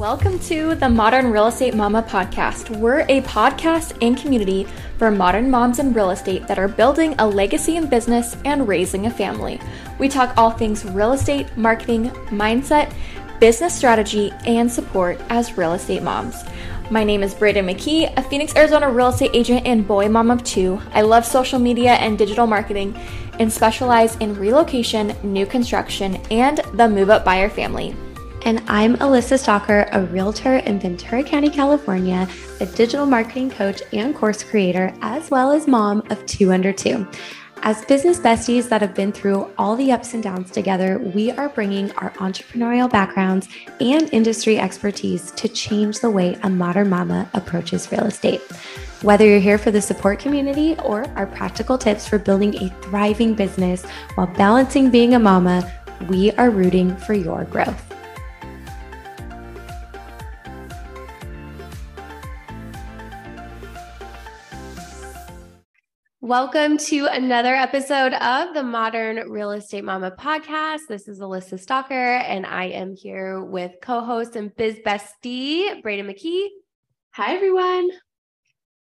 Welcome to the Modern Real Estate Mama podcast. We're a podcast and community for modern moms in real estate that are building a legacy in business and raising a family. We talk all things real estate, marketing, mindset, business strategy, and support as real estate moms. My name is Braiden McKee, a Phoenix, Arizona real estate agent and boy mom of two. I love social media and digital marketing and specialize in relocation, new construction, and the move up buyer family. And I'm Alyssa Stalker, a realtor in Ventura County, California, a digital marketing coach and course creator, as well as mom of two under two. As business besties that have been through all the ups and downs together, we are bringing our entrepreneurial backgrounds and industry expertise to change the way a modern mama approaches real estate. Whether you're here for the support community or our practical tips for building a thriving business while balancing being a mama, we are rooting for your growth. Welcome to another episode of the Modern Real Estate Mama podcast. This is Alyssa Stalker, and I am here with co host and biz bestie, Braiden McKee. Hi, everyone.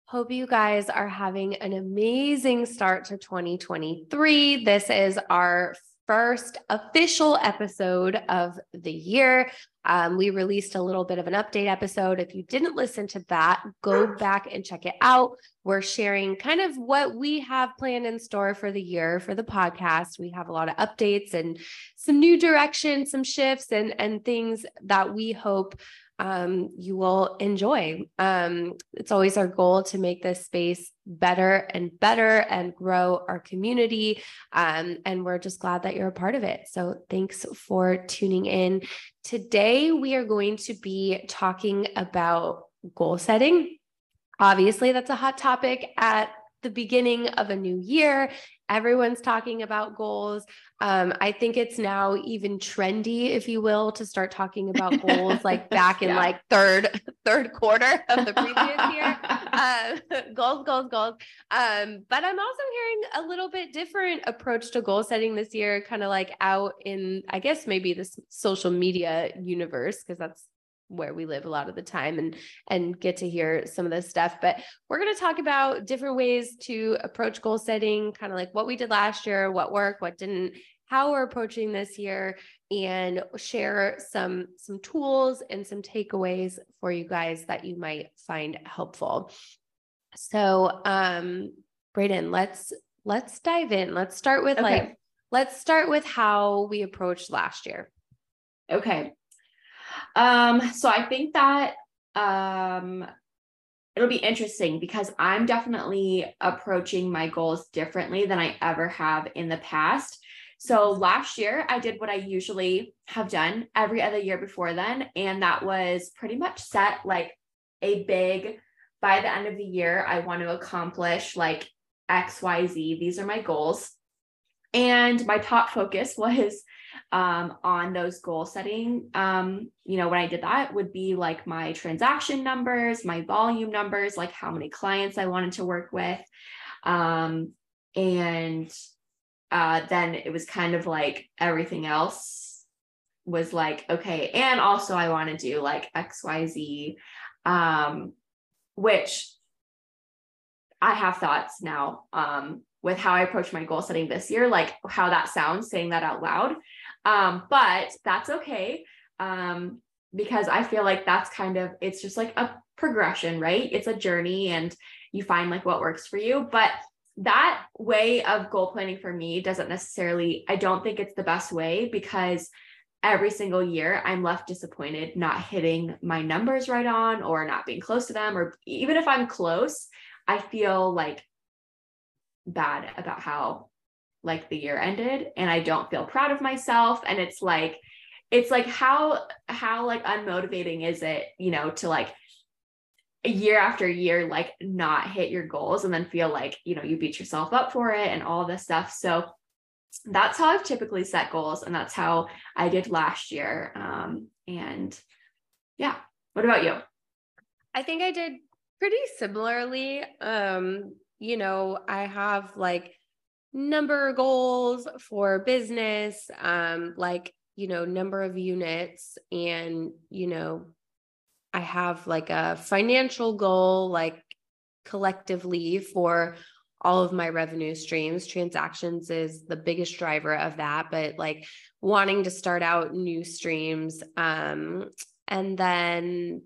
Hope you guys are having an amazing start to 2023. This is our first official episode of the year. Um, we released a little bit of an update episode. If you didn't listen to that, go back and check it out. We're sharing kind of what we have planned in store for the year for the podcast. We have a lot of updates and some new direction, some shifts, and and things that we hope um, you will enjoy. Um, it's always our goal to make this space better and better and grow our community. Um, and we're just glad that you're a part of it. So thanks for tuning in. Today, we are going to be talking about goal setting. Obviously, that's a hot topic at the beginning of a new year. Everyone's talking about goals. Um, I think it's now even trendy, if you will, to start talking about goals like back in yeah. like third third quarter of the previous year. Uh, goals, goals, goals. Um, but I'm also hearing a little bit different approach to goal setting this year, kind of like out in, I guess maybe this social media universe, because that's where we live a lot of the time and and get to hear some of this stuff but we're going to talk about different ways to approach goal setting kind of like what we did last year what worked what didn't how we're approaching this year and share some some tools and some takeaways for you guys that you might find helpful. So um Braiden let's let's dive in. Let's start with okay. like let's start with how we approached last year. Okay um, so I think that um it'll be interesting because I'm definitely approaching my goals differently than I ever have in the past. So last year, I did what I usually have done every other year before then. And that was pretty much set like a big, by the end of the year, I want to accomplish like XYZ. These are my goals. And my top focus was um, on those goal setting. Um, you know, when I did that would be like my transaction numbers, my volume numbers, like how many clients I wanted to work with. Um, and uh, then it was kind of like everything else was like, okay. And also I want to do like XYZ, um, which I have thoughts now um, with how I approach my goal setting this year, like how that sounds saying that out loud. Um, but that's okay. Um, because I feel like that's kind of it's just like a progression, right? It's a journey and you find like what works for you. But that way of goal planning for me doesn't necessarily, I don't think it's the best way because every single year I'm left disappointed not hitting my numbers right on or not being close to them. Or even if I'm close, I feel like bad about how like the year ended and I don't feel proud of myself and it's like it's like how how like unmotivating is it, you know, to like year after year like not hit your goals and then feel like, you know, you beat yourself up for it and all this stuff. So that's how I've typically set goals and that's how I did last year. Um and yeah. What about you? I think I did pretty similarly. Um, you know, I have like number goals for business, um, like, you know, number of units and, you know, I have like a financial goal, like collectively for all of my revenue streams. Transactions is the biggest driver of that, but like wanting to start out new streams. Um, and then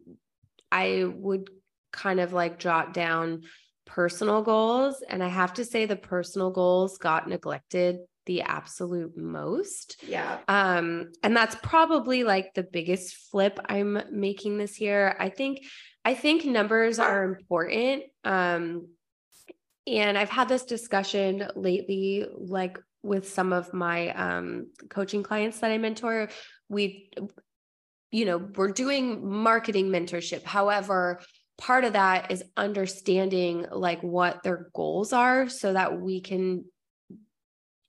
I would kind of like jot down personal goals. And I have to say, the personal goals got neglected the absolute most. Yeah. Um, and that's probably like the biggest flip I'm making this year. I think, I think numbers are important. Um, and I've had this discussion lately, like with some of my um, coaching clients that I mentor. We, you know, we're doing marketing mentorship. However, part of that is understanding like what their goals are so that we can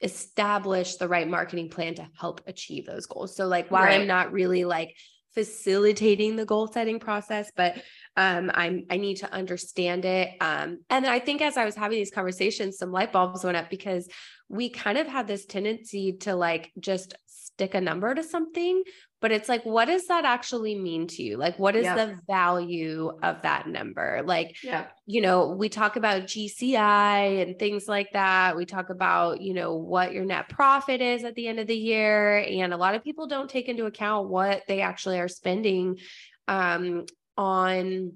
establish the right marketing plan to help achieve those goals. So like while right. I'm not really like facilitating the goal setting process, but um, I'm I need to understand it. Um, and I think as I was having these conversations, some light bulbs went up because we kind of had this tendency to like just stick a number to something but it's like what does that actually mean to you? Like what is yeah. the value of that number? Like yeah. you know we talk about gci and things like that. We talk about you know what your net profit is at the end of the year. And a lot of people don't take into account what they actually are spending um, on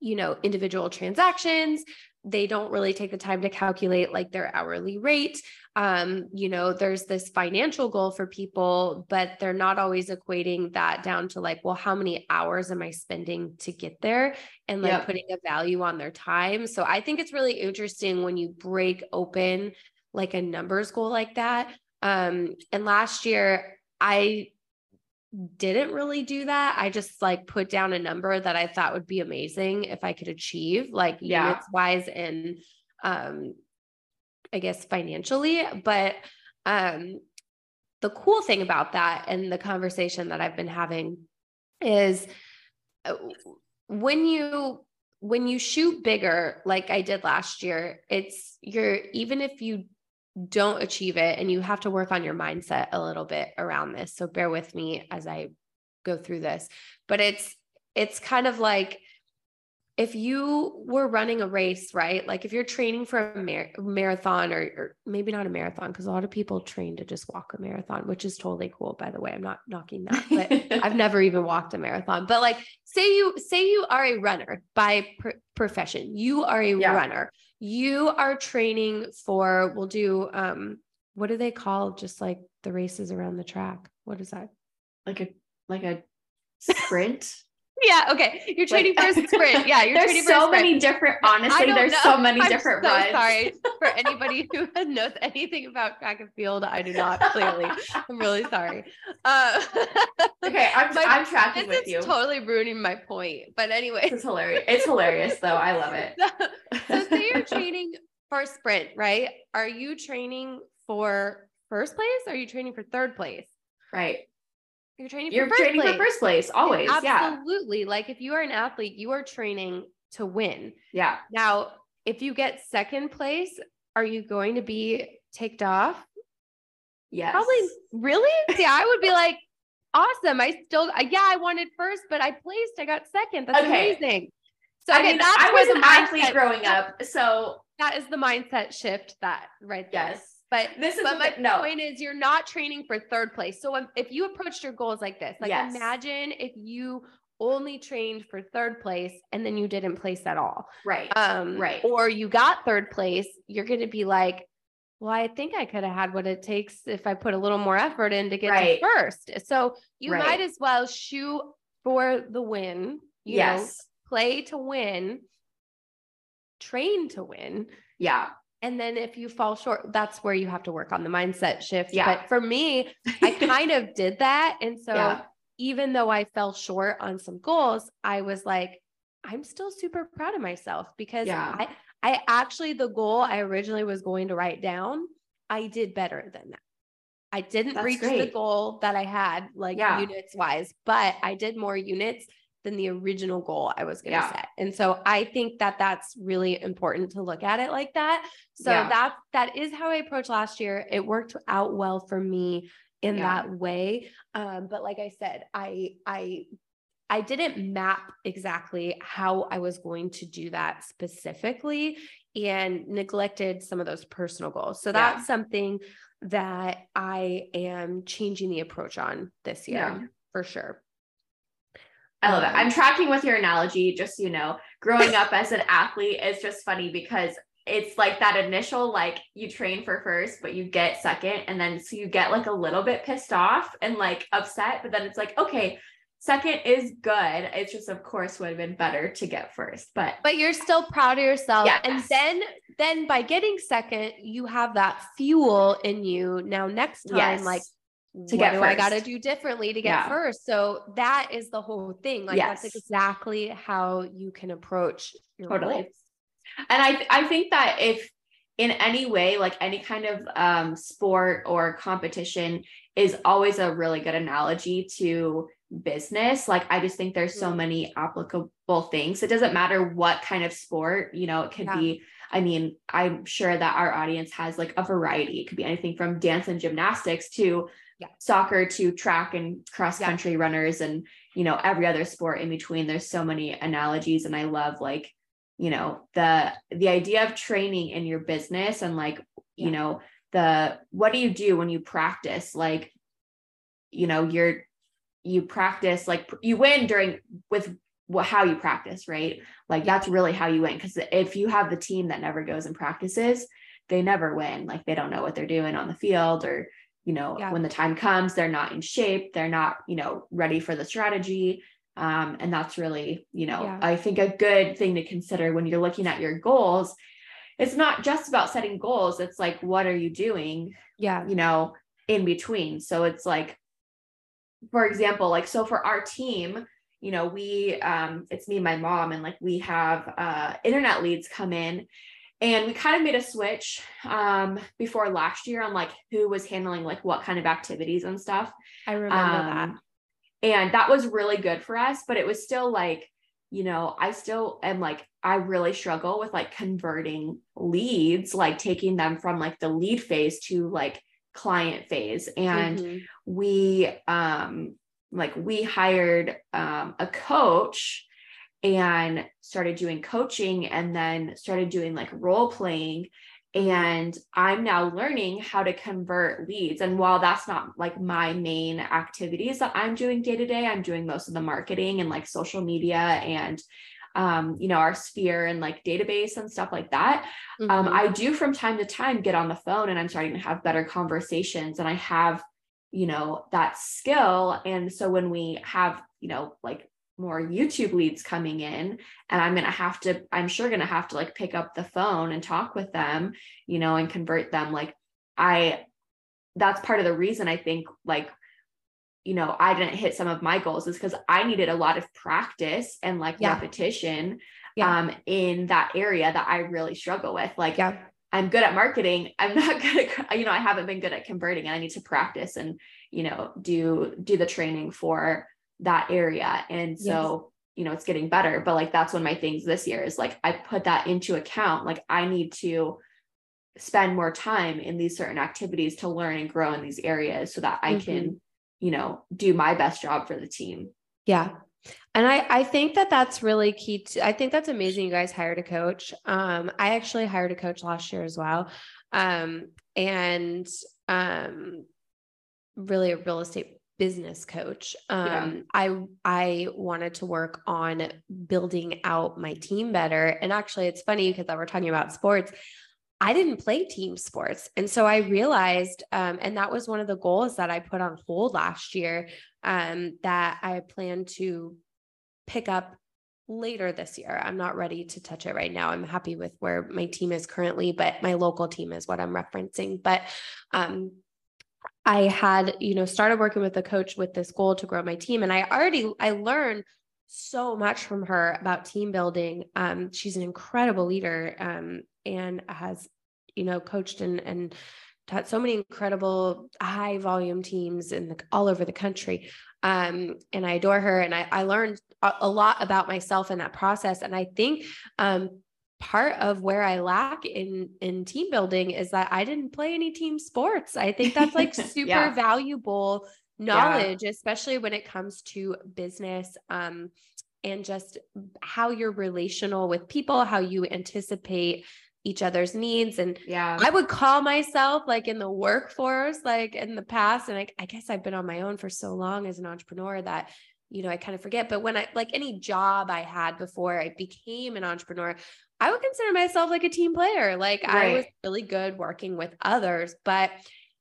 you know individual transactions. They don't really take the time to calculate like their hourly rate um you know there's this financial goal for people but they're not always equating that down to like well how many hours am i spending to get there and like yep. putting a value on their time so i think it's really interesting when you break open like a numbers goal like that um and last year i didn't really do that. I just like put down a number that I thought would be amazing if I could achieve, like yeah. units wise and um I guess financially. But um the cool thing about that and the conversation that I've been having is uh, when you when you shoot bigger like I did last year, it's you're even if you don't achieve it and you have to work on your mindset a little bit around this so bear with me as i go through this but it's it's kind of like if you were running a race right like if you're training for a mar- marathon or, or, maybe not a marathon because a lot of people train to just walk a marathon which is totally cool by the way i'm not knocking that but i've never even walked a marathon. But like say you say you are a runner by pr- profession you are a yeah. runner you are training for we'll do um what do they call just like the races around the track? What is that? Like a like a sprint yeah okay. You're training like, for a sprint. Yeah you're there's so many different honestly there's know. so many I'm different so runs. sorry for anybody who knows anything about track and field. I do not clearly. I'm really sorry. Uh, okay i'm, my, I'm tracking with you. totally ruining my point but anyway. It's hilarious it's hilarious though. I love it. So say you're training for a sprint right? Are you training for first place? Or are you training for third place? Right you're training You're for training place. for first place always. Absolutely. Yeah. Like if you are an athlete, you are training to win. Yeah. Now, if you get second place, are you going to be ticked off? Yes. Probably really? Yeah, I would be like, awesome. I still yeah, I wanted first, but I placed. I got second. That's okay. amazing. So I mean, that's I was an athlete growing up. So that is the mindset shift that right there. Yes. But this is but my the, no. point is you're not training for third place. So if you approached your goals like this, like yes. imagine if you only trained for third place and then you didn't place at all. Right. Um, right. Or you got third place, you're going to be like, well, I think I could have had what it takes if I put a little more effort in to get right. to first. So you right. might as well shoot for the win. You yes. Know, play to win, train to win. Yeah. And then if you fall short, that's where you have to work on the mindset shift. Yeah. But for me, I kind of did that. And so yeah. even though I fell short on some goals, I was like, I'm still super proud of myself because yeah. I, I actually, the goal I originally was going to write down, I did better than that. I didn't that's reach great. the goal that I had, like yeah. units wise, but I did more units than the original goal I was going to yeah. set. And so I think that that's really important to look at it like that. So yeah. that that is how I approached last year. It worked out well for me in yeah. that way. Um, but like I said, I I I didn't map exactly how I was going to do that specifically and neglected some of those personal goals. So that's something that I am changing the approach on this year for sure. I love it. I'm um, tracking with your analogy, just so you know. Growing up as an athlete is just funny because it's like that initial like you train for first but you get second and then so you get like a little bit pissed off and like upset but then it's like okay second is good it's just of course would have been better to get first but but you're still proud of yourself yes. and then then by getting second you have that fuel in you now next time yes. like to what get do first. I got to do differently to get yeah. first? So that is the whole thing. Like yes. that's exactly how you can approach your totally. Goals. And I I think that if in any way, like any kind of um, sport or competition is always a really good analogy to business. Like I just think there's so mm-hmm. many applicable things. It doesn't matter what kind of sport, you know, it could yeah. be I mean, I'm sure that our audience has like a variety. It could be anything from dance and gymnastics to yeah. soccer to track and cross country yeah. runners and, you know, every other sport in between. There's so many analogies. And I love like you know the the idea of training in your business and like yeah. you know the what do you do when you practice like you know you're you practice like you win during with what how you practice right like that's really how you win because if you have the team that never goes and practices they never win like they don't know what they're doing on the field or you know yeah. when the time comes they're not in shape they're not you know ready for the strategy um, and that's really, you know, yeah. I think a good thing to consider when you're looking at your goals. It's not just about setting goals. It's like, what are you doing? Yeah. You know, in between. So it's like, for example, like, so for our team, you know, we, um, it's me and my mom, and like we have uh, internet leads come in and we kind of made a switch um, before last year on like who was handling like what kind of activities and stuff. I remember um, that. And that was really good for us, but it was still like, you know, I still am like, I really struggle with like converting leads, like taking them from like the lead phase to like client phase. And mm-hmm. we, um, like we hired um, a coach and started doing coaching and then started doing like role playing. And i'm now learning how to convert leads. And while that's not like my main activities that i'm doing day to day i'm doing most of the marketing and like social media and um, you know our sphere and like database and stuff like that. Um, mm-hmm. um, i do from time to time get on the phone and i'm starting to have better conversations and i have you know that skill. And so when we have you know like more YouTube leads coming in and I'm going to have to I'm sure going to have to like pick up the phone and talk with them, you know, and convert them like I that's part of the reason I think like you know, I didn't hit some of my goals is cuz I needed a lot of practice and like yeah. repetition yeah. um in that area that I really struggle with. Like yeah. I'm good at marketing. I'm not good at, you know, I haven't been good at converting and I need to practice and, you know, do, do the training for that area. And so, yes. you know, it's getting better. But like that's one of my things this year is like I put that into account. Like I need to spend more time in these certain activities to learn and grow in these areas so that I mm-hmm. can, you know, do my best job for the team. Yeah. And I, I think that that's really key. To, I think that's amazing. You guys hired a coach. Um, I actually hired a coach last year as well. Um, and, um, really a real estate business coach. Um, yeah. I I wanted to work on building out my team better. And actually, it's funny because we're talking about sports. I didn't play team sports, and so I realized, um, and that was one of the goals that I put on hold last year. Um, that I plan to pick up later this year. I'm not ready to touch it right now. I'm happy with where my team is currently, but my local team is what I'm referencing. But um, I had, you know, started working with a coach with this goal to grow my team. And I already, I learned so much from her about team building. Um, she's an incredible leader um, and has, you know, coached and, and taught so many incredible high volume teams in the, all over the country. Um, and I adore her. And I, I learned a, a, lot about myself in that process. And I think um, part of where I lack in in team building is that I didn't play any team sports. I think that's like super yeah. valuable knowledge, yeah. especially when it comes to business. Um, and just how you're relational with people, how you anticipate each other's needs. And yeah, I would call myself like in the workforce, like in the past. And I, I guess I've been on my own for so long as an entrepreneur that, you know, I kind of forget. But when I like any job I had before I became an entrepreneur, I would consider myself like a team player. Like right. I was really good working with others, but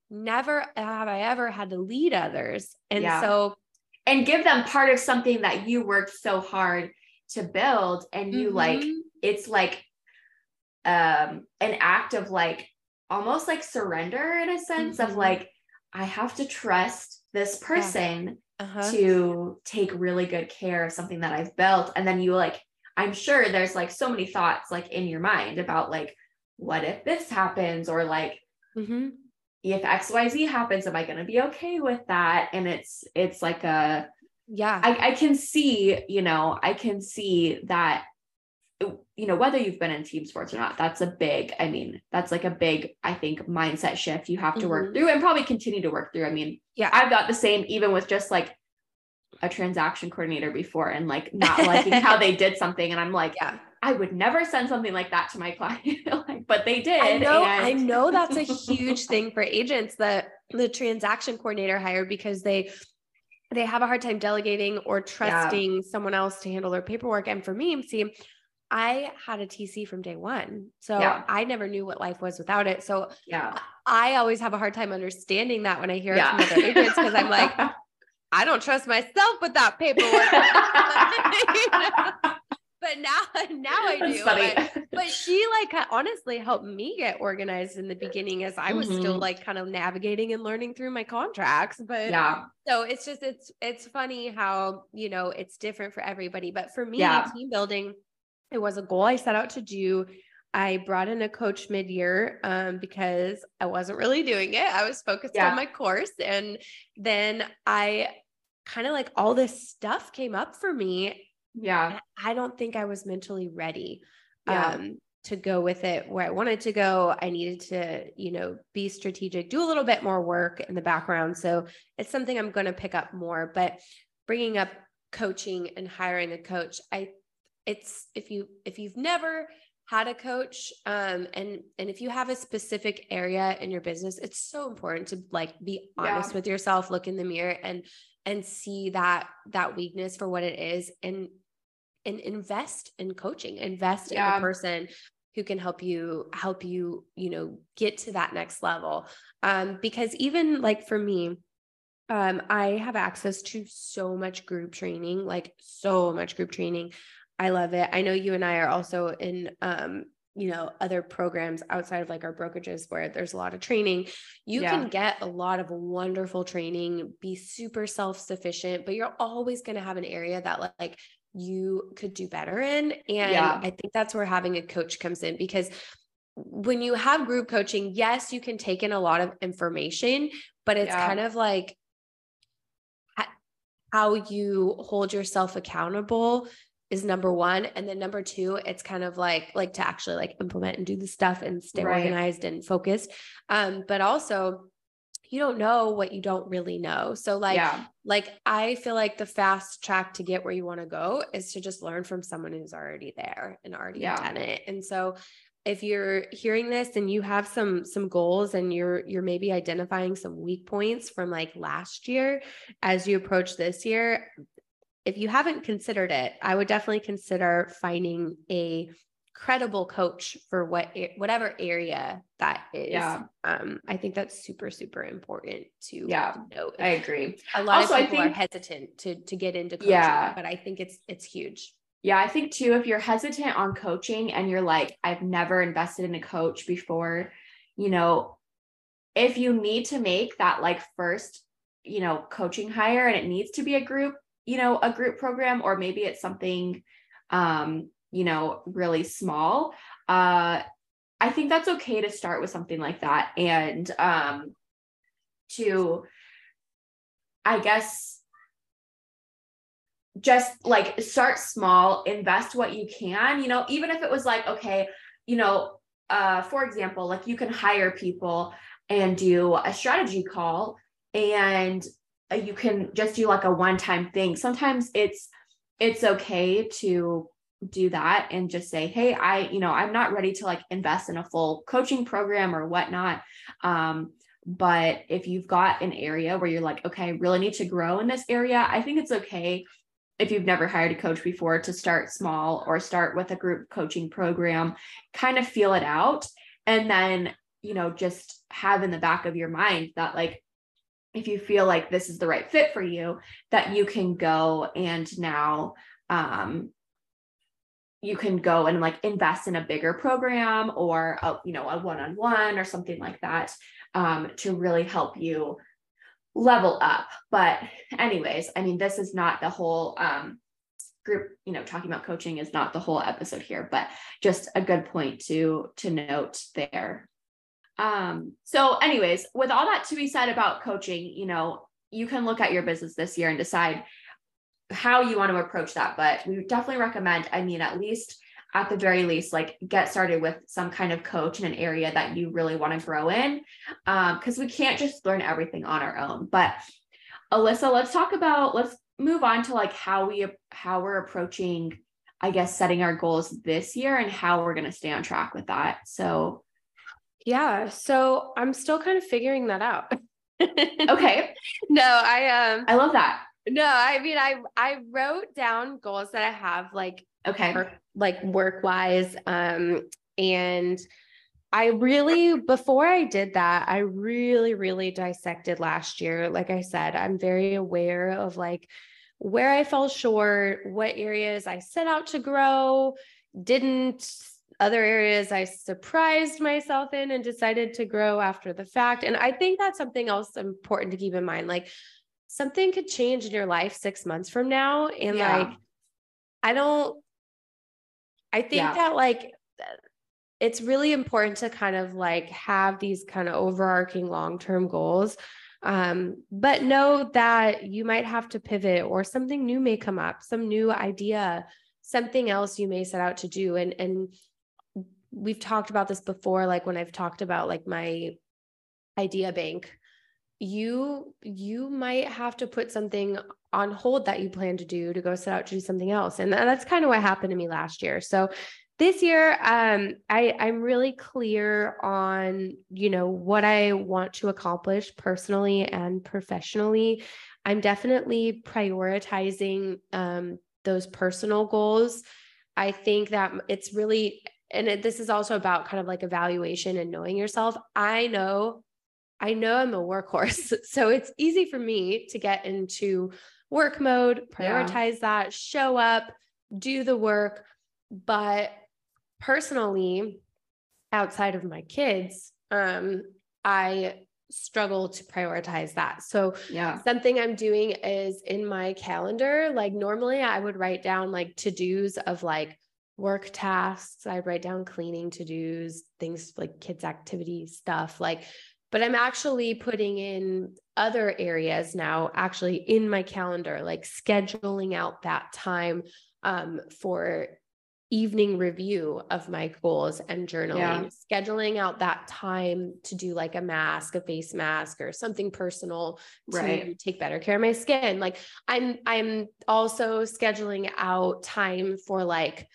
never have I ever had to lead others. And yeah. so, and give them part of something that you worked so hard to build. And you mm-hmm. like, it's like um an act of like almost like surrender in a sense mm-hmm. of like I have to trust this person yeah. uh-huh. to take really good care of something that I've built and then you like I'm sure there's like so many thoughts like in your mind about like what if this happens or like mm-hmm. if xyz happens am I going to be okay with that and it's it's like a yeah I, I can see you know I can see that you know whether you've been in team sports or not that's a big i mean that's like a big i think mindset shift you have to mm-hmm. work through and probably continue to work through i mean yeah i've got the same even with just like a transaction coordinator before and like not liking how they did something and i'm like yeah I would never send something like that to my client, like, but they did. I know, and- I know that's a huge thing for agents that the transaction coordinator hire because they they have a hard time delegating or trusting yeah. someone else to handle their paperwork. And for me, see, I had a TC from day one. So yeah. I never knew what life was without it. So yeah, I always have a hard time understanding that when I hear yeah. it from other agents because I'm like, I don't trust myself with that paperwork. But now, now I do. But, but, she like honestly helped me get organized in the beginning as I was mm-hmm. still like kind of navigating and learning through my contracts. But yeah, so it's just it's it's funny how you know it's different for everybody. But for me, yeah. team building it was a goal I set out to do. I brought in a coach mid year um, because I wasn't really doing it. I was focused yeah. on my course. And then I kind of like all this stuff came up for me. Yeah. I don't think I was mentally ready yeah. um, to go with it where I wanted to go. I needed to, you know, be strategic, do a little bit more work in the background. So it's something I'm going to pick up more. But bringing up coaching and hiring a coach, I it's if you if you've never had a coach um and and if you have a specific area in your business it's so important to like be honest yeah. with yourself look in the mirror and and see that that weakness for what it is and and invest in coaching invest yeah. in a person who can help you help you you know get to that next level um because even like for me um i have access to so much group training like so much group training I love it. I know you and I are also in um, you know, other programs outside of like our brokerages where there's a lot of training. You yeah. can get a lot of wonderful training, be super self-sufficient, but you're always going to have an area that like you could do better in. And yeah. I think that's where having a coach comes in because when you have group coaching, yes, you can take in a lot of information, but it's yeah. kind of like how you hold yourself accountable is number one and then number two it's kind of like like to actually like implement and do the stuff and stay right. organized and focused um but also you don't know what you don't really know so like yeah. like i feel like the fast track to get where you want to go is to just learn from someone who's already there and already yeah. done it and so if you're hearing this and you have some some goals and you're you're maybe identifying some weak points from like last year as you approach this year if you haven't considered it, I would definitely consider finding a credible coach for what whatever area that is. Yeah. Um, I think that's super, super important to yeah, know. I agree. A lot also, of people think, are hesitant to to get into coaching, yeah. but I think it's it's huge. Yeah, I think too, if you're hesitant on coaching and you're like, I've never invested in a coach before, you know, if you need to make that like first, you know, coaching hire and it needs to be a group, you know, a group program, or maybe it's something, um, you know, really small. Uh, I think that's okay to start with something like that and um, to, I guess, just like start small, invest what you can, you know, even if it was like, okay, you know, uh, for example, like you can hire people and do a strategy call and you can just do like a one time thing. Sometimes it's it's okay to do that and just say, hey, I, you know, I'm not ready to like invest in a full coaching program or whatnot. Um, but if you've got an area where you're like, okay, I really need to grow in this area, I think it's okay if you've never hired a coach before to start small or start with a group coaching program, kind of feel it out. And then, you know, just have in the back of your mind that, like, if you feel like this is the right fit for you, that you can go and now, um, you can go and like invest in a bigger program or a, you know a one-on-one or something like that um, to really help you level up. But anyways, I mean, this is not the whole um, group, you know, talking about coaching is not the whole episode here, but just a good point to to note there. Um, so anyways, with all that to be said about coaching, you know, you can look at your business this year and decide how you want to approach that. But we definitely recommend, I mean, at least at the very least, like get started with some kind of coach in an area that you really want to grow in. Because um, we can't just learn everything on our own. But Alyssa, let's talk about, let's move on to like how we, how we're approaching, I guess, setting our goals this year and how we're going to stay on track with that. So, yeah. So I'm still kind of figuring that out. okay. No, I, um, I love that. No, I mean, I, I wrote down goals that I have like okay work, like work wise um and I really, before I did that, I really, really dissected last year. Like I said, I'm very aware of like where I fell short, what areas I set out to grow, didn't, other areas I surprised myself in and decided to grow after the fact. And I think that's something else important to keep in mind. Like something could change in your life six months from now. And yeah. like, I don't, I think yeah. that like it's really important to kind of like have these kind of overarching long-term goals. Um, but know that you might have to pivot or something new may come up, some new idea, something else you may set out to do. And and we've talked about this before, like when I've talked about like my idea bank you you might have to put something on hold that you plan to do to go set out to do something else. And that's kind of what happened to me last year. So this year um, I, i'm really clear on you know what i want to accomplish personally and professionally. I'm definitely prioritizing um, those personal goals. I think that it's really and it, this is also about kind of like evaluation and knowing yourself i know I know I'm a workhorse. So it's easy for me to get into work mode, prioritize yeah. that, show up, do the work. But personally, outside of my kids, um, I struggle to prioritize that. So yeah. something I'm doing is in my calendar, like normally I would write down like to-dos of like work tasks. I'd write down cleaning to-dos, things like kids activity stuff, like but I'm actually putting in other areas now, actually in my calendar, like scheduling out that time um, for evening review of my goals and journaling, yeah. scheduling out that time to do like a mask, a face mask or something personal to right. take better care of my skin. Like I'm I'm also scheduling out time for like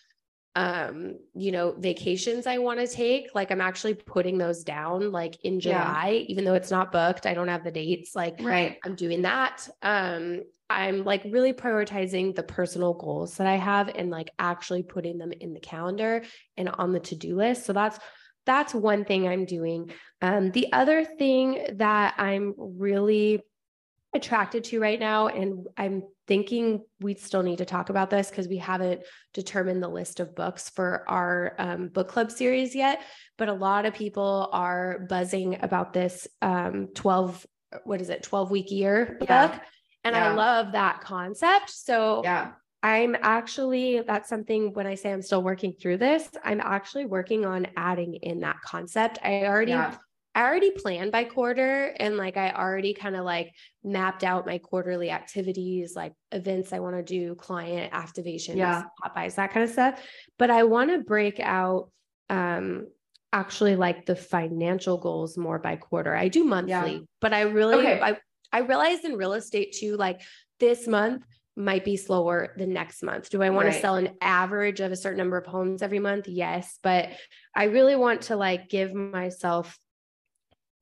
um you know vacations i want to take like i'm actually putting those down like in july yeah. even though it's not booked i don't have the dates like right. I'm doing that. Um i'm like really prioritizing the personal goals that i have and like actually putting them in the calendar and on the to-do list. So that's that's one thing i'm doing. Um the other thing that i'm really attracted to right now and i'm thinking we still need to talk about this because we haven't determined the list of books for our um, book club series yet. But a lot of people are buzzing about this um, 12, what is it, 12 week year yeah. book. And yeah. I love that concept. So yeah. I'm actually, that's something when I say I'm still working through this, I'm actually working on adding in that concept. I already yeah. I already planned by quarter and like I already kind of like mapped out my quarterly activities, like events I want to do, client activations, yeah. pop-bys, that kind of stuff. But I want to break out um actually like the financial goals more by quarter. I do monthly, yeah. but I really okay. I I realized in real estate too, like this month might be slower than next month. Do I want right. to sell an average of a certain number of homes every month? Yes. But I really want to like give myself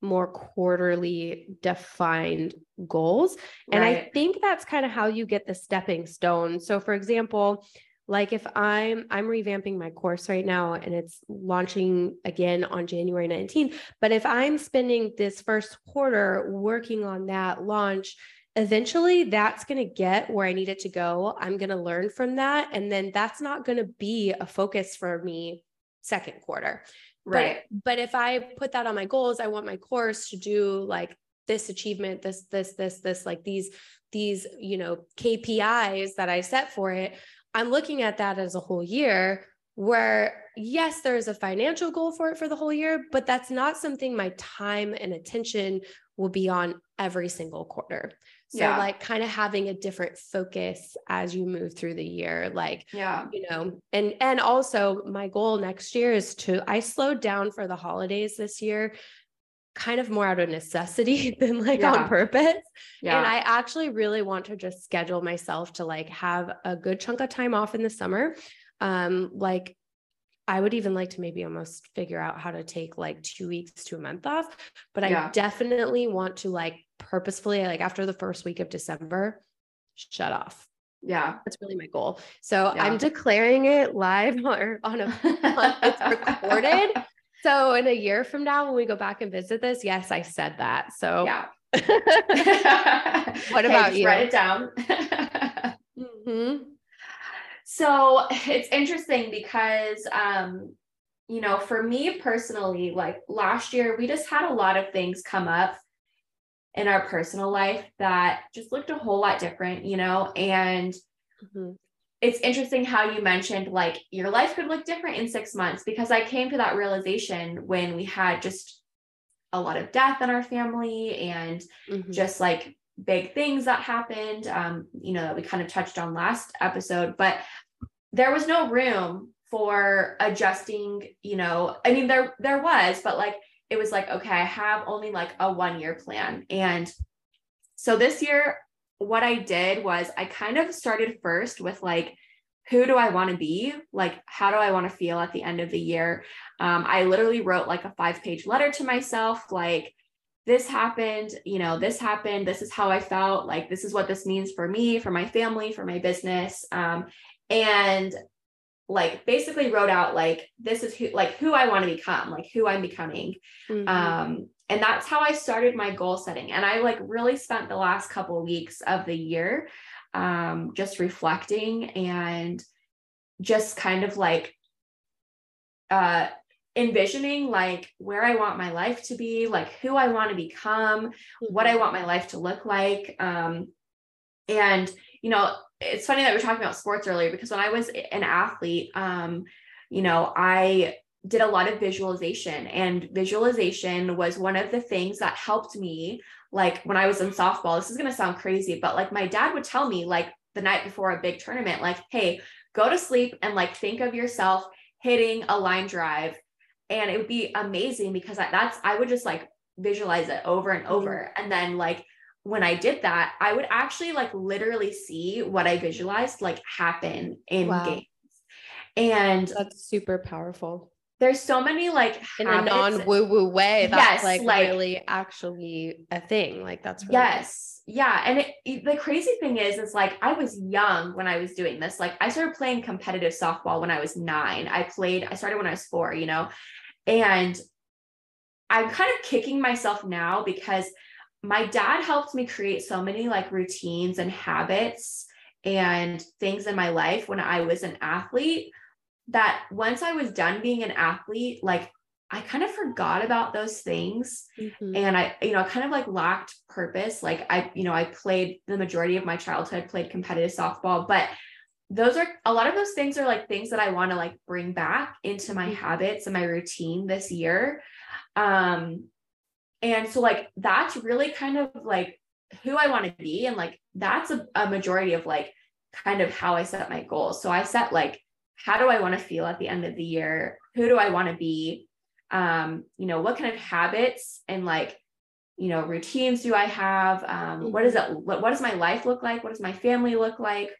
more quarterly defined goals. And right. I think that's kind of how you get the stepping stone. So for example, like if I'm I'm revamping my course right now and it's launching again on January 19th, but if I'm spending this first quarter working on that launch, eventually that's going to get where I need it to go. I'm going to learn from that and then that's not going to be a focus for me second quarter. Right. But, but if I put that on my goals, I want my course to do like this achievement, this, this, this, this, like these, these, you know, KPIs that I set for it. I'm looking at that as a whole year where yes, there's a financial goal for it for the whole year, but that's not something my time and attention will be on every single quarter. So yeah. like kind of having a different focus as you move through the year like yeah you know and and also my goal next year is to I slowed down for the holidays this year kind of more out of necessity than like yeah. on purpose. Yeah. And I actually really want to just schedule myself to like have a good chunk of time off in the summer. Um like I would even like to maybe almost figure out how to take like 2 weeks to a month off, but yeah. I definitely want to like purposefully like after the first week of December shut off. Yeah. That's really my goal. So yeah. I'm declaring it live or on a it's recorded. So in a year from now, when we go back and visit this, yes, I said that. So yeah. what about okay, you? Write it down. mm-hmm. So it's interesting because um, you know, for me personally, like last year, we just had a lot of things come up in our personal life that just looked a whole lot different, you know, and mm-hmm. it's interesting how you mentioned like your life could look different in six months because I came to that realization when we had just a lot of death in our family and mm-hmm. just like big things that happened, um, you know, that we kind of touched on last episode, but there was no room for adjusting, you know, I mean, there, there was, but like, it was like, okay, I have only like a one year plan. And so this year, what I did was I kind of started first with like, who do I want to be? Like, how do I want to feel at the end of the year? Um, I literally wrote like a five page letter to myself, like, this happened, you know, this happened. This is how I felt. Like, this is what this means for me, for my family, for my business. Um, and like basically wrote out like this is who like who I want to become, like who I'm becoming. Mm-hmm. Um, and that's how I started my goal setting. And I like really spent the last couple of weeks of the year um, just reflecting and just kind of like uh envisioning like where I want my life to be, like who I want to become, mm-hmm. what I want my life to look like. Um, and you know, it's funny that we are talking about sports earlier because when I was an athlete, um, you know, I did a lot of visualization and visualization was one of the things that helped me like when I was in softball. This is going to sound crazy, but like my dad would tell me like the night before a big tournament like, "Hey, go to sleep and like think of yourself hitting a line drive." And it would be amazing because that's I would just like visualize it over and over mm-hmm. and then like when I did that, I would actually like literally see what I visualized like happen in wow. games. And that's super powerful. There's so many like in a non woo woo way. That's yes, like, like, really actually a thing. Like that's really yes, cool. yeah. And it, the crazy thing is, is like I was young when I was doing this. Like I started playing competitive softball when I was nine. I played. I started when I was four. You know, and I'm kind of kicking myself now because my dad helped me create so many like routines and habits and things in my life when I was an athlete that once I was done being an athlete, like I kind of forgot about those things. Mm-hmm. And I, you know, kind of like lacked purpose. Like I, you know, I played the majority of my childhood, played competitive softball, but those are a lot of those things are like things that I want to like bring back into my mm-hmm. habits and my routine this year. Um, and so like that's really kind of like who I want to be. And like that's a, a majority of like kind of how I set my goals. So I set like, how do I want to feel at the end of the year? Who do I want to be? Um, you know, what kind of habits and like, you know, routines do I have? Um, what is it? What, what does my life look like? What does my family look like?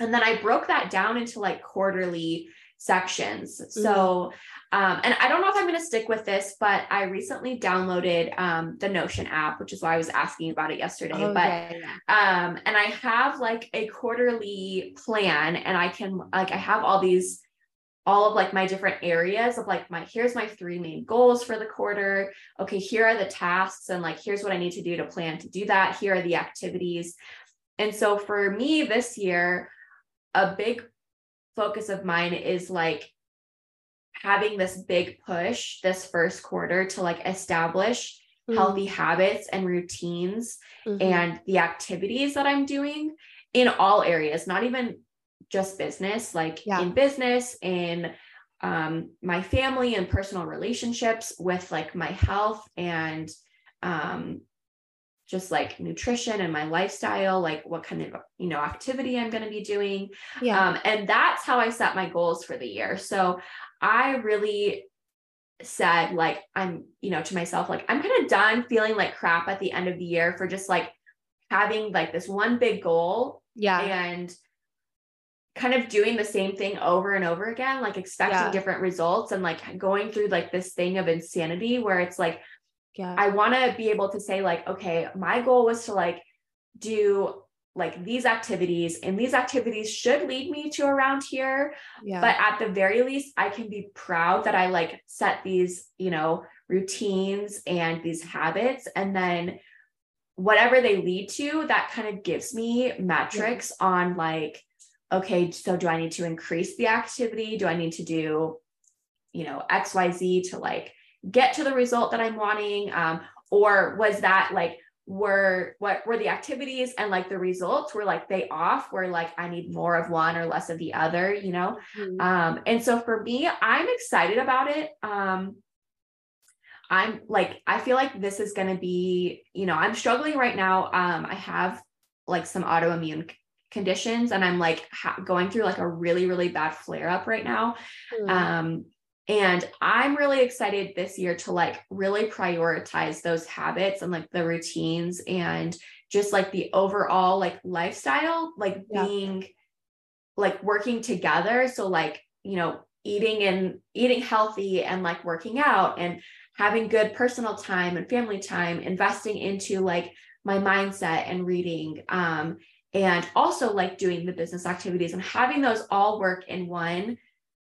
And then I broke that down into like quarterly sections. Mm-hmm. So, um, and I don't know if I'm going to stick with this, but I recently downloaded um, the Notion app, which is why I was asking about it yesterday. Oh, but, yeah, yeah. um, and I have like a quarterly plan, and I can like I have all these all of like my different areas of like my here's my three main goals for the quarter okay here are the tasks and like here's what i need to do to plan to do that here are the activities and so for me this year a big focus of mine is like having this big push this first quarter to like establish mm-hmm. healthy habits and routines mm-hmm. and the activities that I'm doing in all areas, not even just business, like yeah. in business, in um, my family and personal relationships with like my health and um, just like nutrition and my lifestyle, like what kind of, you know, activity I'm going to be doing. Yeah. Um, and that's how I set my goals for the year. So I really said, like, I'm, you know, to myself, like, I'm kind of done feeling like crap at the end of the year for just like having like this one big goal. Yeah. And kind of doing the same thing over and over again, like expecting yeah. different results and like going through like this thing of insanity where it's like, yeah i want to be able to say like okay my goal was to like do like these activities and these activities should lead me to around here yeah. but at the very least i can be proud that i like set these you know routines and these habits and then whatever they lead to that kind of gives me metrics yeah. on like okay so do i need to increase the activity do i need to do you know xyz to like get to the result that I'm wanting? Um, or was that like were what were the activities and like the results were like they off where like I need more of one or less of the other, you know? Mm-hmm. Um, and so for me, I'm excited about it. Um, I'm like, I feel like this is going to be, you know, I'm struggling right now. Um, I have like some autoimmune conditions and I'm like ha- going through like a really, really bad flare up right now. Mm-hmm. Um, and I'm really excited this year to like really prioritize those habits and like the routines and just like the overall like lifestyle, like yeah. being like working together. So, like, you know, eating and eating healthy and like working out and having good personal time and family time, investing into like my mindset and reading. Um, and also like doing the business activities and having those all work in one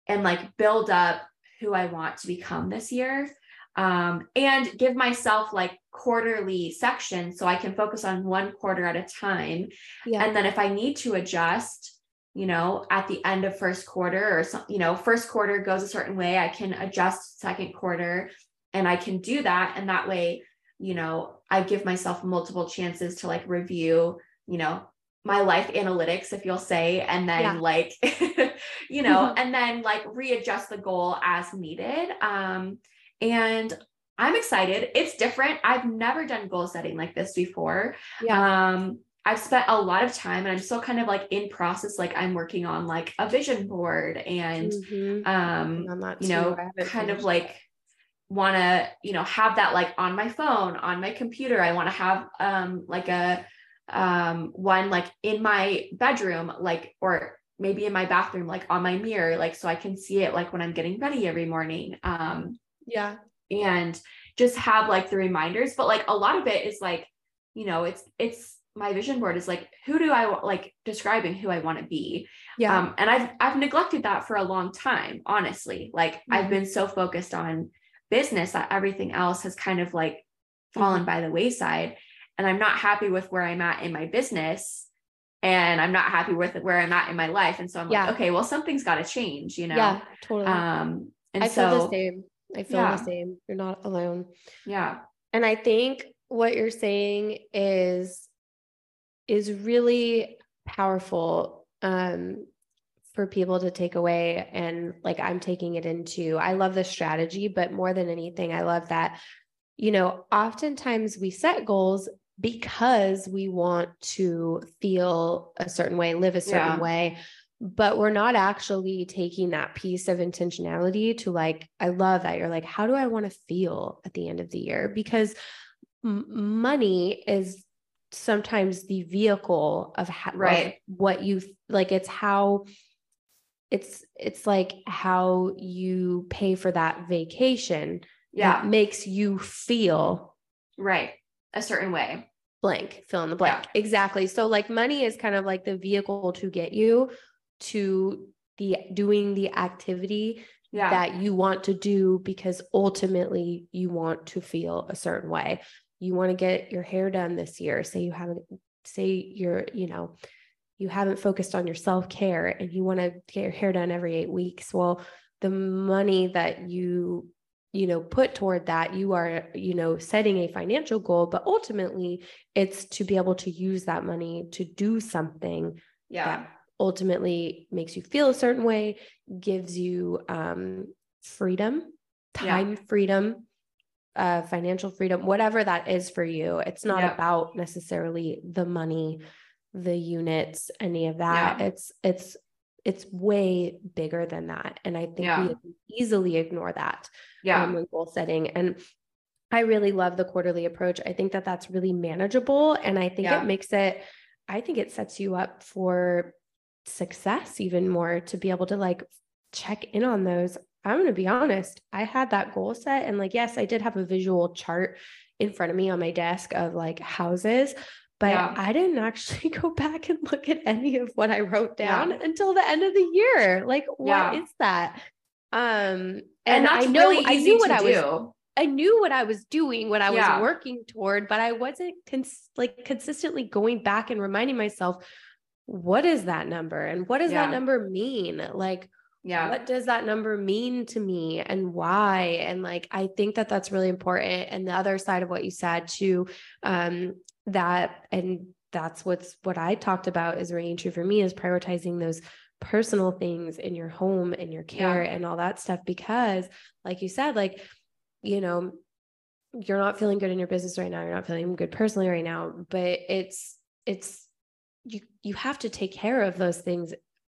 and like build up who I want to become this year. Um, and give myself like quarterly sections so I can focus on one quarter at a time. Yeah. And then if I need to adjust, you know, at the end of first quarter or some, you know, first quarter goes a certain way, I can adjust second quarter and I can do that. And that way, you know, I give myself multiple chances to like review, you know, my life analytics, if you'll say, and then yeah. like, you know, and then like readjust the goal as needed. Um, and I'm excited. It's different. I've never done goal setting like this before. Yeah. Um, I've spent a lot of time and I'm still kind of like in process, like I'm working on like a vision board and mm-hmm. um, you know, kind of like want to, you know, have that like on my phone, on my computer. I want to have um like a um one like in my bedroom like or maybe in my bathroom like on my mirror like so I can see it like when I'm getting ready every morning um yeah and just have like the reminders but like a lot of it is like you know it's it's my vision board is like who do I like describing who I want to be yeah um and I've I've neglected that for a long time honestly like mm-hmm. I've been so focused on business that everything else has kind of like fallen mm-hmm. by the wayside and I'm not happy with where I'm at in my business and I'm not happy with where I'm at in my life. And so I'm yeah. like, okay, well, something's got to change, you know? Yeah, totally. Um, and I so, feel the same. I feel yeah. the same. You're not alone. Yeah. And I think what you're saying is, is really powerful, um, for people to take away and like I'm taking it into I love the strategy but more than anything I love that you know oftentimes we set goals because we want to feel a certain way, live a certain yeah. way, but we're not actually taking that piece of intentionality to like, I love that. You're like, how do I want to feel at the end of the year? Because m- money is sometimes the vehicle of, of Right. what you like it's how it's it's like how you pay for that vacation Yeah. that makes you feel Right. A certain way. blank fill in the blank exactly so like money is kind of like the vehicle to get you to the doing the activity Yeah. that you want to do because ultimately you want to feel a certain way. You want to get your hair done this year. Say you haven't, say you're, you know, you haven't focused on your self care and you want to get your hair done every eight weeks. Well, the money that you, you know, put toward that, you are, you know, setting a financial goal, but ultimately it's to be able to use that money to do something yeah. that ultimately makes you feel a certain way, gives you um, freedom, Yeah. time freedom, uh, financial freedom, whatever that is for you. It's not Yeah. about necessarily the money, the units, any of that. Yeah. It's it's it's way bigger than that, and I think Yeah. we easily ignore that Yeah. um, when goal setting. And I really love the quarterly approach. I think that that's really manageable. And I think Yeah. it makes it, I think it sets you up for success even more to be able to like check in on those. I'm going to be honest. I had that goal set. And like, yes, I did have a visual chart in front of me on my desk of like houses. But Yeah. I didn't actually go back and look at any of what I wrote Yeah. down until the end of the year. Like, what is Yeah. that? Um, And, and, I know really I knew what I do. was I knew what I was doing, what I Yeah. was working toward, but I wasn't cons- like consistently going back and reminding myself, what is that number? And what does Yeah. that number mean? Like, yeah. what does that number mean to me and why? And like, I think that that's really important. And the other side of what you said too, um, that, and that's what's what I talked about is ringing true for me is prioritizing those personal things in your home and your care and all that stuff. Because like you said, like, you know, you're not feeling good in your business right now. You're not feeling good personally right now, but it's, it's, you, you have to take care of those things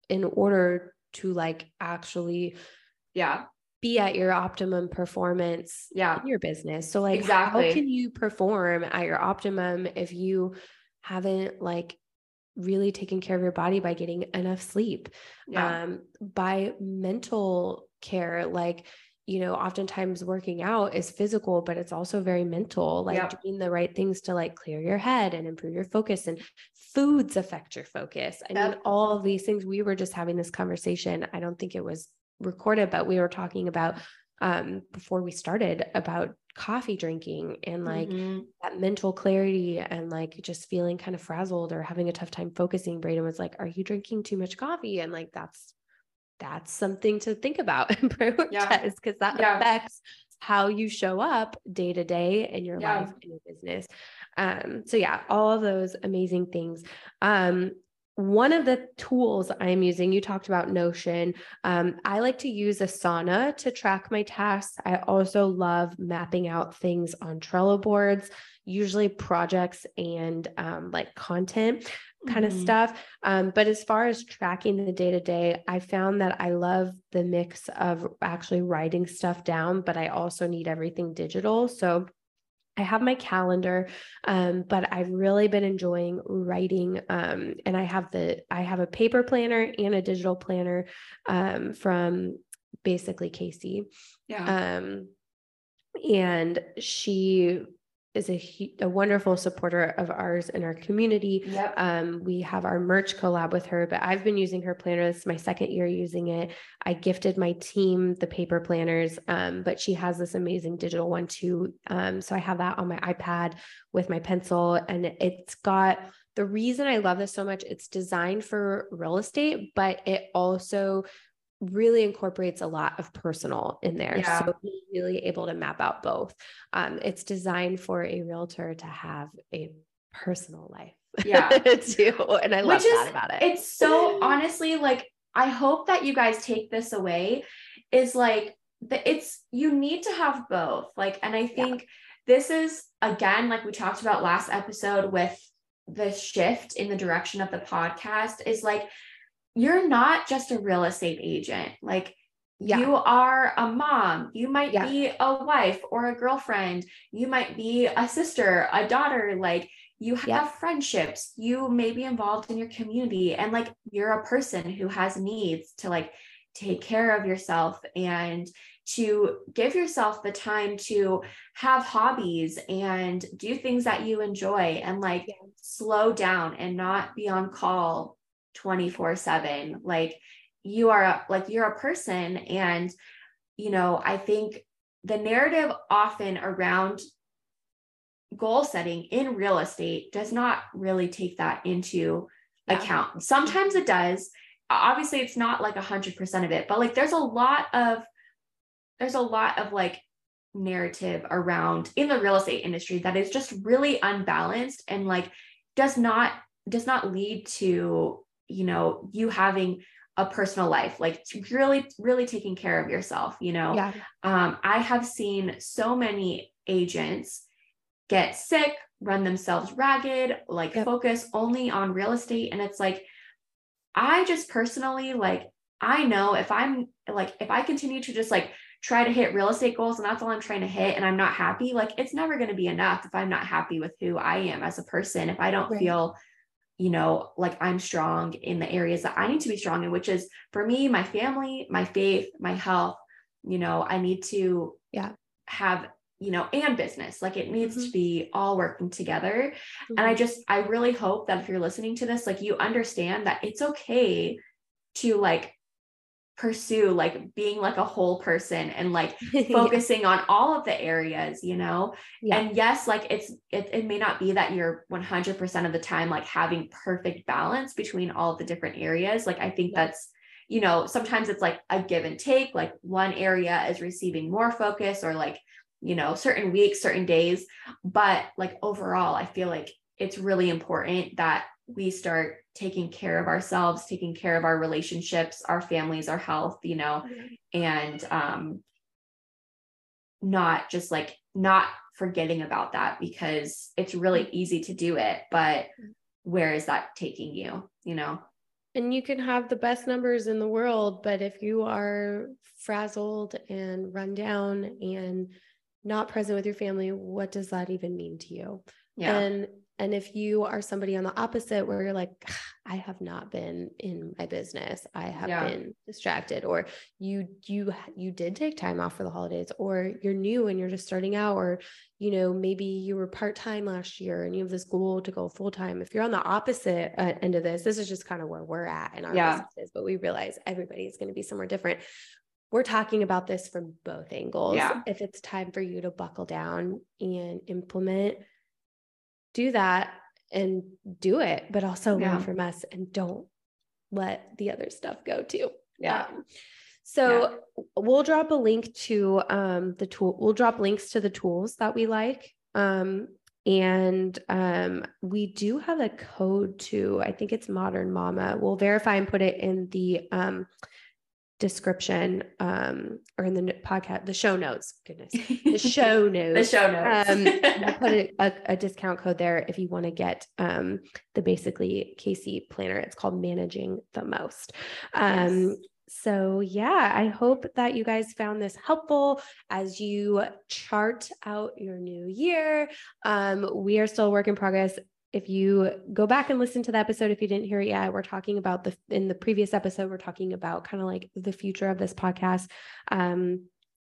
in order to like actually Yeah. Be at your optimum performance Yeah. in your business. So like Exactly. how can you perform at your optimum if you haven't like really taken care of your body by getting enough sleep? Yeah. um, by mental care like you know oftentimes working out is physical but it's also very mental like Yep. doing the right things to like clear your head and improve your focus and foods affect your focus i mean all of these things we were just having this conversation i don't think it was recorded but we were talking about um before we started about coffee drinking and like Mhm. that mental clarity and like just feeling kind of frazzled or having a tough time focusing Braiden was like are you drinking too much coffee and like that's that's something to think about and prioritize because that Yeah. affects how you show up day to day in your Yeah. life in your business um so yeah all of those amazing things um one of the tools I'm using, you talked about Notion. Um, I like to use Asana to track my tasks. I also love mapping out things on Trello boards, usually projects and um, like content kind of Mhm. stuff. Um, but as far as tracking the day to day, I found that I love the mix of actually writing stuff down, but I also need everything digital. So I have my calendar, um, but I've really been enjoying writing. Um, and I have the I have a paper planner and a digital planner um, from basically Kasie. Yeah. Um, and she is a, a wonderful supporter of ours in our community. Yep. Um, we have our merch collab with her, but I've been using her planner. This is my second year using it. I gifted my team the paper planners, um, but she has this amazing digital one too. Um, so I have that on my iPad with my pencil, and it's got the reason I love this so much. It's designed for real estate, but it also really incorporates a lot of personal in there. Yeah. So being really able to map out both. Um, it's designed for a realtor to have a personal life. Yeah. too. And I love Which is- that about it. It's so honestly like I hope that you guys take this away is like the it's you need to have both. Like and I think this is again like we talked about last episode with the shift in the direction of the podcast is like you're not just a real estate agent. Like yeah. you are a mom you might yeah. be a wife or a girlfriend you might be a sister a daughter like you have yeah. friendships you may be involved in your community and like you're a person who has needs to like take care of yourself and to give yourself the time to have hobbies and do things that you enjoy and like slow down and not be on call 24 7 like you are like you're a person and you know i think the narrative often around goal setting in real estate does not really take that into yeah. account. Sometimes it does. Obviously it's not like a hundred percent of it but like there's a lot of there's a lot of like narrative around in the real estate industry that is just really unbalanced and like does not does not lead to you know you having a personal life like really really taking care of yourself you know yeah. um, i have seen so many agents get sick run themselves ragged like yep. focus only on real estate and it's like i just personally like i know if i'm like if i continue to just like try to hit real estate goals and that's all i'm trying to hit and i'm not happy like it's never going to be enough if i'm not happy with who i am as a person if i don't right. feel you know, like I'm strong in the areas that I need to be strong in, which is for me, my family, my faith, my health. You know, I need to yeah have you know and business like it needs mm-hmm. to be all working together mm-hmm. and i mm-hmm. just i really hope that if you're listening to this like you understand that it's okay to like pursue like being like a whole person and like focusing yeah. on all of the areas you know yeah. and yes like it's it, it may not be that you're 100% of the time like having perfect balance between all of the different areas like i think yeah. that's you know sometimes it's like a give and take like one area is receiving more focus or like you know certain weeks certain days but like overall i feel like it's really important that we start taking care of ourselves, taking care of our relationships, our families, our health, you know, and um, not just like not forgetting about that because it's really mm-hmm. easy to do it, but mm-hmm. where is that taking you, you know? And you can have the best numbers in the world, but if you are frazzled and run down and not present with your family, what does that even mean to you? Yeah. And and if you are somebody on the opposite where you're like, I have not been in my business, I have yeah. been distracted, or you you you did take time off for the holidays, or you're new and you're just starting out, or you know maybe you were part time last year and you have this goal to go full time. If you're on the opposite uh, end of this, this is just kind of where we're at in our yeah. businesses, but we realize everybody is going to be somewhere different we're talking about this from both angles. Yeah. If it's time for you to buckle down and implement do that and do it, but also yeah. learn from us and don't let the other stuff go too. Yeah. Um, so yeah. we'll drop a link to um, the tool. We'll drop links to the tools that we like. Um, and um, we do have a code to, I think it's Modern Mama. We'll verify and put it in the um, description um, or in the podcast, the show notes. Goodness, the show notes. the show notes. um, we'll put a, a, a, discount code there if you want to get um, the basically Kasie planner. It's called Managing the Most. Um, yes. So, yeah, I hope that you guys found this helpful as you chart out your new year. Um, we are still a work in progress if you go back and listen to the episode if you didn't hear it yet we're talking about the in the previous episode we're talking about kind of like the future of this podcast um,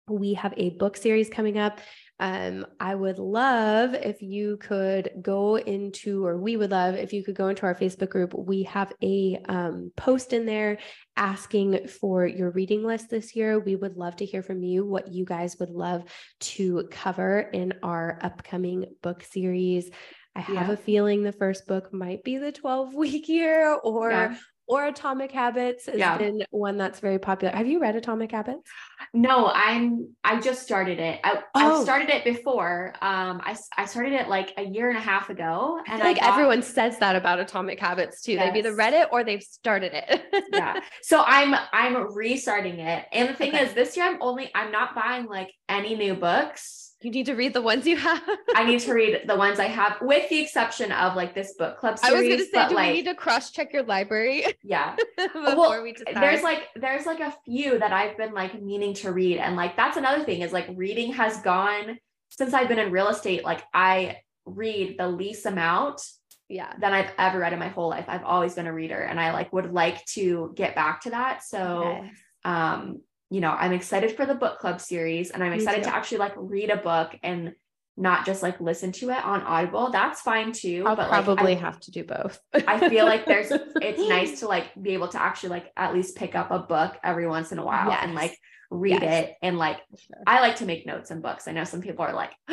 we have a book series coming up um, I would love if you could go into, or we would love if you could go into our Facebook group. We have a um, post in there asking for your reading list this year. We would love to hear from you what you guys would love to cover in our upcoming book series. I have yeah. a feeling the first book might be the 12 week year or yeah. or Atomic Habits has yeah. been one that's very popular. Have you read Atomic Habits? No, I'm I just started it. I, oh. I started it before. Um I, I started it like a year and a half ago. And like got, everyone says that about Atomic Habits too. Yes. They've either read it or they've started it. yeah. So I'm I'm restarting it. And the thing okay. is this year I'm only I'm not buying like any new books You need to read the ones you have. I need to read the ones I have, with the exception of like this book club series. I was gonna say, do like, we need to cross check your library yeah. before well, we decide? there's like there's like a few that I've been like meaning to read, and like that's another thing is like reading has gone since I've been in real estate. Like I read the least amount yeah. than I've ever read in my whole life. I've always been a reader, and I like would like to get back to that. So, um, you know, I'm excited for the book club series, and I'm excited to actually like read a book and not just like listen to it on Audible. That's fine too. I'll but like, probably I, have to do both. I feel like there's it's nice to like be able to actually like at least pick up a book every once in a while and like read Yes. it and like Sure. I like to make notes in books. I know some people are like,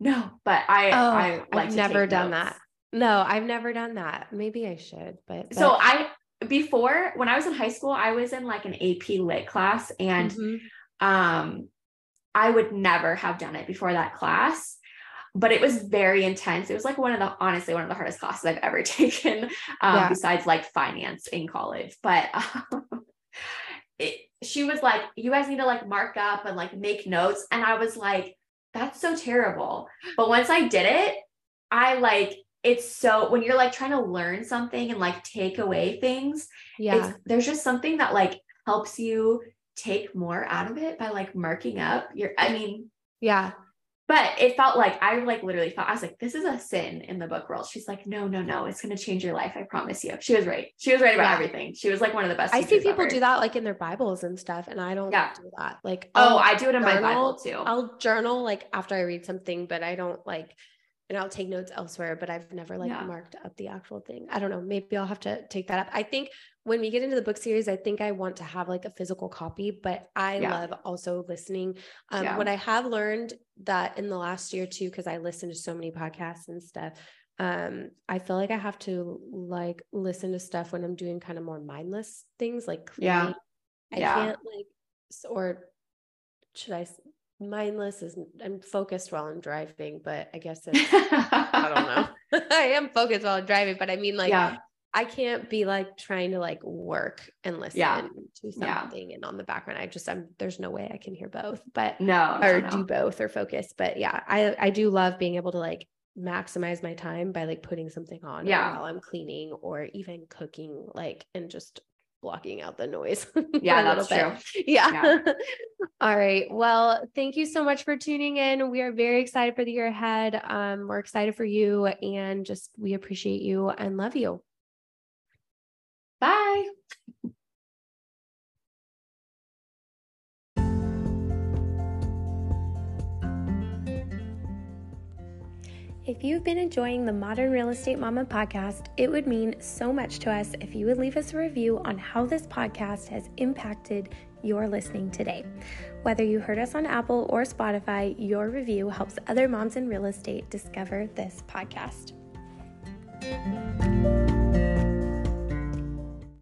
no, but I Oh, I like I've to never done notes. that. No, I've never done that. Maybe I should, but, So I before when I was in high school, I was in like an AP lit class and Mhm. um I would never have done it before that class. But it was very intense. It was like one of the honestly one of the hardest classes I've ever taken, um, Yeah. besides like finance in college. But um, it, she was like, "You guys need to like mark up and like make notes," and I was like, "That's so terrible." But once I did it, I like it's so when you're like trying to learn something and like take away things, yeah, it's there's just something that like helps you take more out of it by like marking up your I mean, yeah. but it felt like I like literally felt I was like, this is a sin in the book world. She's like, no, no, no, it's gonna change your life. I promise you. She was right. She was right about Yeah. everything. She was like one of the best. I see people ever. do that like in their Bibles and stuff, and I don't Yeah. do that. Like, Oh, I'll I do it in my Bible too. I'll journal like after I read something, but I don't like, and I'll take notes elsewhere. But I've never like Yeah. marked up the actual thing. I don't know. Maybe I'll have to take that up. I think when we get into the book series, I think I want to have like a physical copy, but I Yeah. love also listening. Um, Yeah. What I have learned that in the last year too, because I listen to so many podcasts and stuff. Um, I feel like I have to like listen to stuff when I'm doing kind of more mindless things like Yeah. I Yeah. can't like, or should I? Mindless is I'm focused while I'm driving, but I guess it's I don't know. I am focused while I'm driving, but I mean like yeah. I can't be like trying to like work and listen Yeah. to Yeah. something and on the background. I just I'm there's no way I can hear both, but No, no, or no. do both or focus. But yeah, I I do love being able to like maximize my time by like putting something on Yeah. while I'm cleaning or even cooking, like and just blocking out the noise. Yeah, that's bit. Yeah. All right. Well, thank you so much for tuning in. We are very excited for the year ahead. Um, we're excited for you and just we appreciate you and love you. Bye. If you've been enjoying the Modern Real Estate Mama podcast, it would mean so much to us if you would leave us a review on how this podcast has impacted your listening today. Whether you heard us on Apple or Spotify, your review helps other moms in real estate discover this podcast.